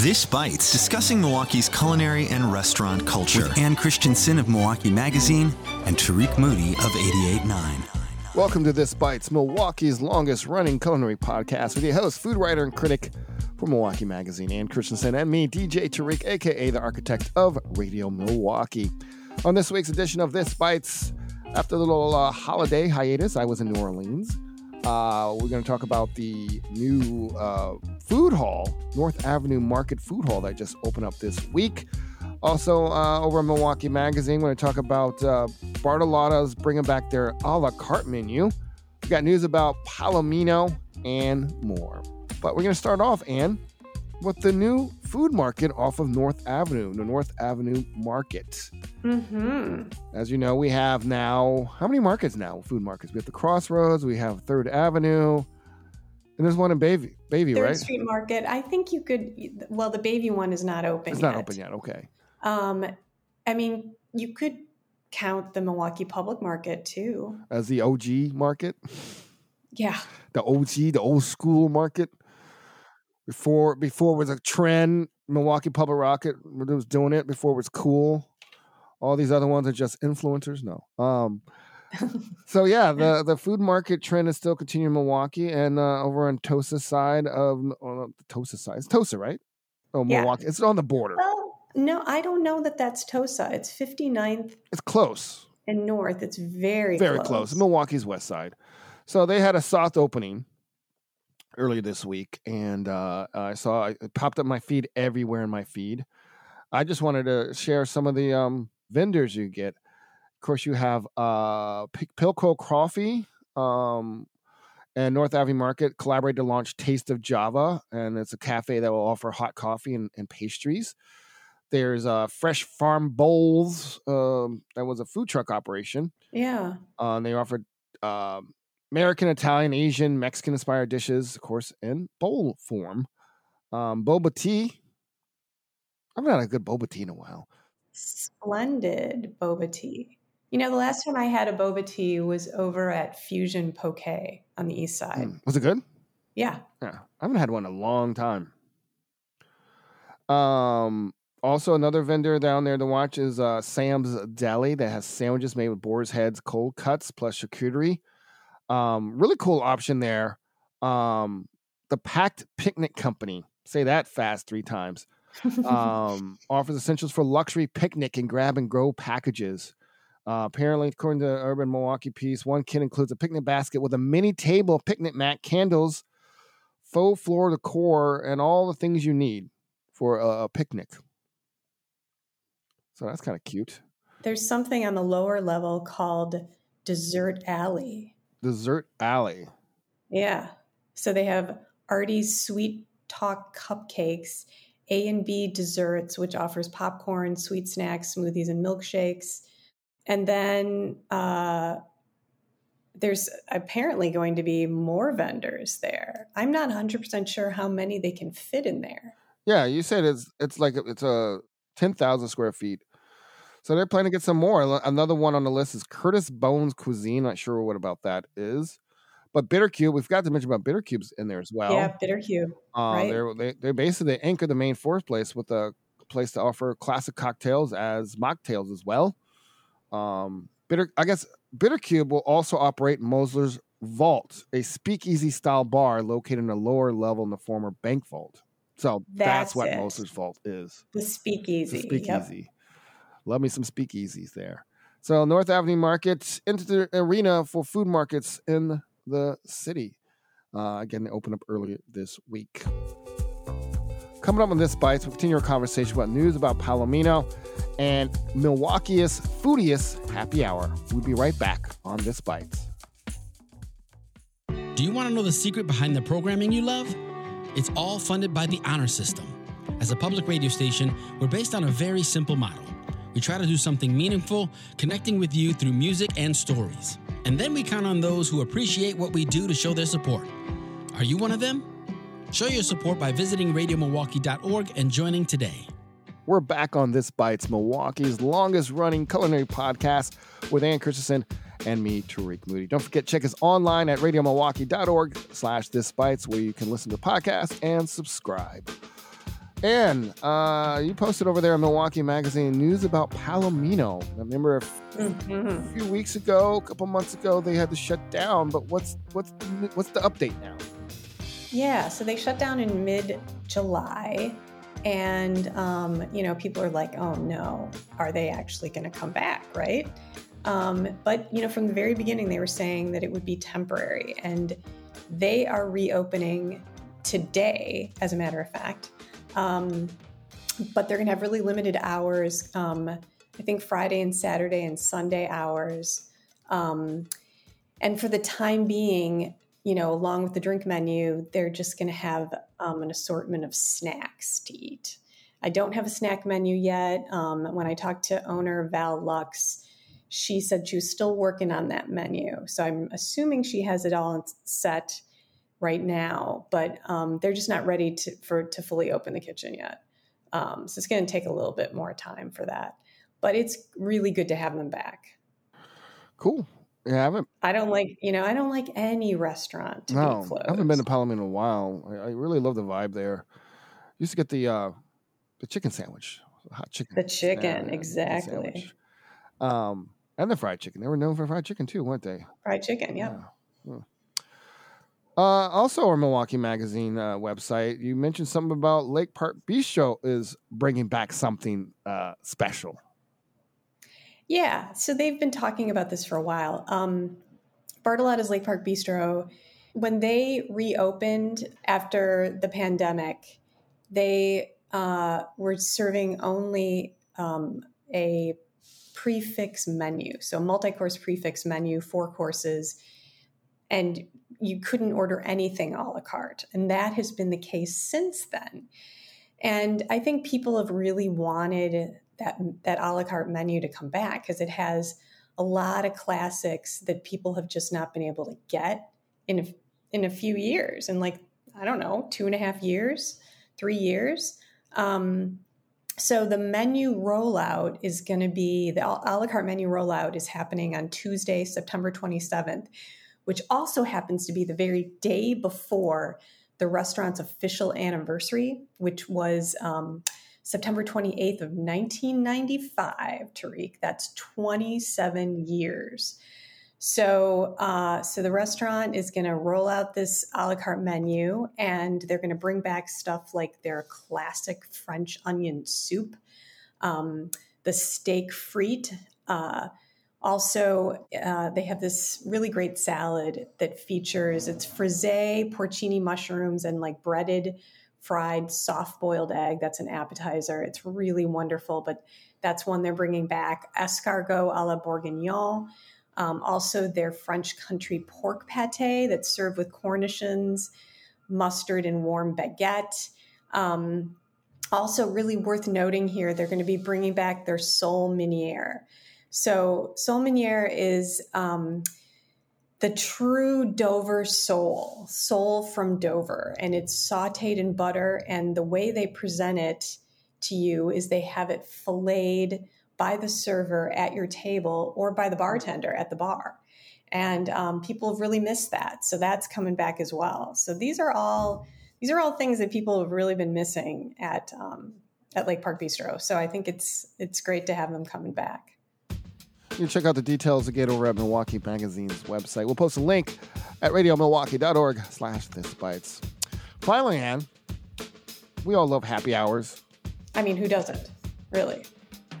This Bites, discussing Milwaukee's culinary and restaurant culture. With Ann Christensen of Milwaukee Magazine and Tariq Moody of 88.9. Welcome to This Bites, Milwaukee's longest running culinary podcast with your host, food writer, and critic for Milwaukee Magazine, Ann Christensen, and me, DJ Tariq, aka the architect of Radio Milwaukee. On this week's edition of This Bites, after a little uh, holiday hiatus, I was in New Orleans. Uh, we're going to talk about the new uh, food hall, North Avenue Market Food Hall that just opened up this week. Also, uh, over at Milwaukee Magazine, we're going to talk about uh, Bartolotta's bringing back their a la carte menu. We've got news about Palomino and more. But we're going to start off, Ann, with the new food market off of North Avenue, the North Avenue Market. Mm-hmm. As you know, we have now how many markets now? Food markets. We have the Crossroads. We have Third Avenue, and there's one in Bayview, Bayview, Third right? Street Market. I think you could. Well, the Bayview one is not open. It's yet. not open yet. Okay. Um, I mean, you could count the Milwaukee Public Market too. As the OG market, Yeah. the OG, the old school market. Before, before it was a trend. Milwaukee Public Market was doing it before it was cool. All these other ones are just influencers. No. Um. so yeah, the the food market trend is still continuing in Milwaukee, and uh, over on Tosa side of oh, the Tosa side, it's Tosa, right? Oh, Yeah. Milwaukee. It's on the border. Well, no, I don't know that that's Tosa. It's 59th It's close, and North. It's very very close. Milwaukee's west side. So they had a soft opening earlier this week, and uh, I saw it popped up my feed everywhere in my feed. I just wanted to share some of the um, vendors you get. Of course, you have uh, P- Pilcrow Coffee um, and North Avenue Market collaborate to launch Taste of Java, and it's a cafe that will offer hot coffee and, and pastries. There's uh, Fresh Farm Bowls. Um, that was a food truck operation. Yeah. Uh, and they offered um American, Italian, Asian, Mexican inspired dishes, of course, in bowl form. Um, boba tea. I've not had a good boba tea in a while. Splendid boba tea. You know, the last time I had a boba tea was over at Fusion Poke on the east side. Mm, Was it good? Yeah. Yeah, I haven't had one in a long time. Um, also another vendor down there to watch is uh, Sam's Deli that has sandwiches made with boar's heads, cold cuts, plus charcuterie. Um, really cool option there. Um, the Packed Picnic Company, say that fast three times, um, offers essentials for luxury picnic and grab and go packages. Uh, apparently, according to Urban Milwaukee Piece, one kit includes a picnic basket with a mini table, picnic mat, candles, faux floor decor, and all the things you need for a, a picnic. So that's kind of cute. There's something on the lower level called Dessert Alley. Dessert Alley. Yeah. So they have Artie's Sweet Talk Cupcakes, A and B Desserts, which offers popcorn, sweet snacks, smoothies, and milkshakes. And then uh, there's apparently going to be more vendors there. I'm not 100% sure how many they can fit in there. Yeah, you said it's it's like it's a ten thousand square feet. So they're planning to get some more. Another one on the list is Curtis Bones Cuisine. Not sure what about that is, but Bitter Cube. We forgot to mention about Bitter Cubes in there as well. yeah, Bitter Cube. Uh, right. they're, they they basically anchor the main fourth place with a place to offer classic cocktails as mocktails as well. Um, Bitter, I guess Bitter Cube will also operate Mosler's Vault, a speakeasy style bar located in the lower level in the former bank vault. So that's, That's what it. Mosler's Vault is. The Speakeasy. a Yep. speakeasy. Love me some speakeasies there. So North Avenue Market into the arena for food markets in the city. Uh, again, they opened up earlier this week. Coming up on this bites, we'll continue our conversation about news about Palomino and Milwaukee's foodiest happy hour. We'll be right back on this bites. Do you want to know the secret behind the programming you love? It's all funded by the Honor System. As a public radio station, we're based on a very simple model. We try to do something meaningful, connecting with you through music and stories. And then we count on those who appreciate what we do to show their support. Are you one of them? Show your support by visiting radiomilwaukee.org and joining today. We're back on This Bites, Milwaukee's longest running culinary podcast with Ann Christensen and me, Tariq Moody. Don't forget, check us online at radiomilwaukee.org slash This Bites, where you can listen to podcasts and subscribe. Ann, uh, you posted over there in Milwaukee Magazine news about Palomino. I remember a f- Mhm. few weeks ago, a couple months ago, they had to shut down. But what's what's the, what's the update now? Yeah, so they shut down in mid July. And, um, you know, people are like, oh no, are they actually going to come back, right? Um, but, you know, from the very beginning, they were saying that it would be temporary. And they are reopening today, as a matter of fact. Um, but they're going to have really limited hours. Um, I think Friday and Saturday and Sunday hours. Um, and for the time being, you know, along with the drink menu, they're just going to have um, an assortment of snacks to eat. I don't have a snack menu yet. Um, when I talked to owner Val Lux, she said she was still working on that menu. So I'm assuming she has it all set right now, but um, they're just not ready to for to fully open the kitchen yet. Um, so it's going to take a little bit more time for that. But it's really good to have them back. Cool. Yeah, I haven't I don't like, you know, I don't like any restaurant to no, be closed. I haven't been to Palomino in a while. I, I really love the vibe there. Used to get the uh, the chicken sandwich, the hot chicken. The chicken, Yeah, exactly. sandwich. Um, and the fried chicken. They were known for fried chicken too, weren't they? Fried chicken, yeah. Yeah. Uh, also, our Milwaukee Magazine uh, website, you mentioned something about Lake Park Bistro is bringing back something uh, special. Yeah, so they've been talking about this for a while. Um, Bartolotta's Lake Park Bistro, when they reopened after the pandemic, they uh, were serving only um, a prix fixe menu, so multi-course prix fixe menu, four courses, and you couldn't order anything a la carte, and that has been the case since then. And I think people have really wanted that that a la carte menu to come back because it has a lot of classics that people have just not been able to get in a, in a few years, in like I don't know, two and a half years, three years. Um, so the menu rollout is going to be the a la carte menu rollout is happening on Tuesday, September 27th, which also happens to be the very day before the restaurant's official anniversary, which was um, September 28th of 1995, Tariq. That's 27 years. So, uh, so the restaurant is going to roll out this a la carte menu, and they're going to bring back stuff like their classic French onion soup, um, the steak frite. Uh, also, uh, they have this really great salad that features it's frisee, porcini mushrooms, and like breaded fried soft boiled egg. That's an appetizer. It's really wonderful, but that's one they're bringing back. Escargot a la bourguignon. Um, also, their French country pork pate that's served with cornichons, mustard, and warm baguette. Um, also, really worth noting here, they're going to be bringing back their sole meuniere. So, sole meuniere is um, the true Dover sole, sole from Dover, and it's sauteed in butter. And the way they present it to you is they have it filleted by the server at your table or by the bartender at the bar. And um, people have really missed that, so that's coming back as well. So these are all these are all things that people have really been missing at um, at Lake Park Bistro. So I think it's it's great to have them coming back. You can check out the details again over at Milwaukee Magazine's website. We'll post a link at radiomilwaukee.org slash this bites. Finally, Ann, we all love happy hours. I mean, who doesn't? Really?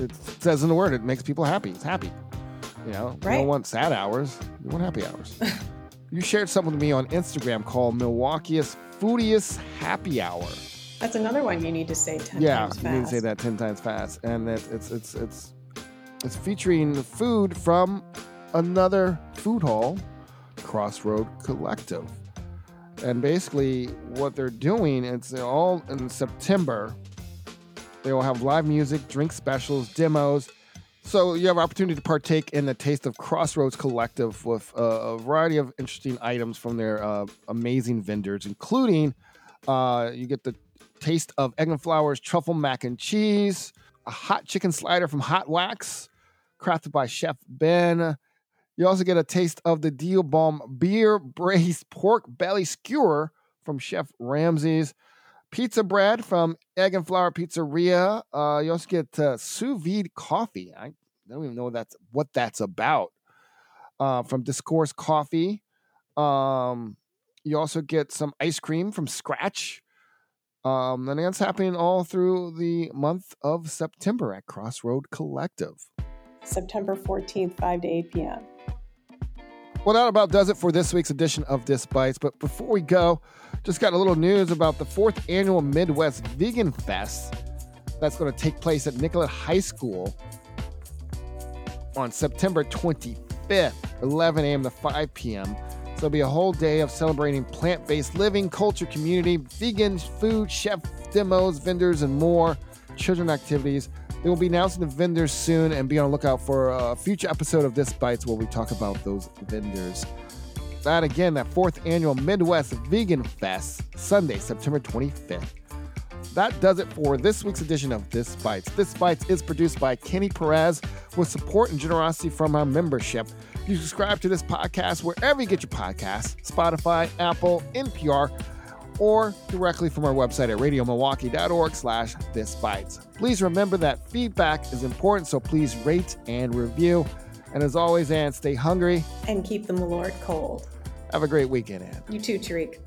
It says in the word, it makes people happy. It's happy. You know, we don't want sad hours. We want happy hours. you shared something with me on Instagram called Milwaukee's Foodiest Happy Hour. That's another one you need to say ten yeah, times you fast. need to say that ten times fast, and it, it's it's it's it's featuring food from another food hall, Crossroad Collective, and basically what they're doing it's all in September. They will have live music, drink specials, demos. So you have opportunity to partake in the Taste of Crossroads Collective with a, a variety of interesting items from their uh, amazing vendors, including uh, you get the taste of Egg and Flour's truffle mac and cheese, a hot chicken slider from Hot Wax, crafted by Chef Ben. You also get a taste of the Deal Balm beer braised pork belly skewer from Chef Ramsey's. pizza bread from Egg and Flour Pizzeria. Uh, you also get uh, sous vide coffee. I don't even know that's what that's about. Uh, from Discourse Coffee. Um, you also get some ice cream from Scratch. Um, and that's happening all through the month of September at Crossroad Collective. September 14th, 5 to 8 p.m. Well, that about does it for this week's edition of This Bites. But before we go, just got a little news about the fourth annual Midwest Vegan Fest that's going to take place at Nicolet High School on September 25th, 11 a.m. to 5 p.m. So it'll be a whole day of celebrating plant based living, culture, community, vegan food, chef demos, vendors, and more, children activities. They will be announcing the vendors soon and be on the lookout for a future episode of This Bites where we talk about those vendors. That again, that fourth annual Midwest Vegan Fest, Sunday, September 25th. That does it for this week's edition of This Bites. This Bites is produced by Kenny Perez with support and generosity from our membership. You subscribe to this podcast wherever you get your podcasts Spotify, Apple, NPR, or directly from our website at radiomilwaukee.org slash this bites. Please remember that feedback is important, so please rate and review. And as always, Ann, stay hungry and keep the Malort cold. Have a great weekend, Ann. You too, Tariq.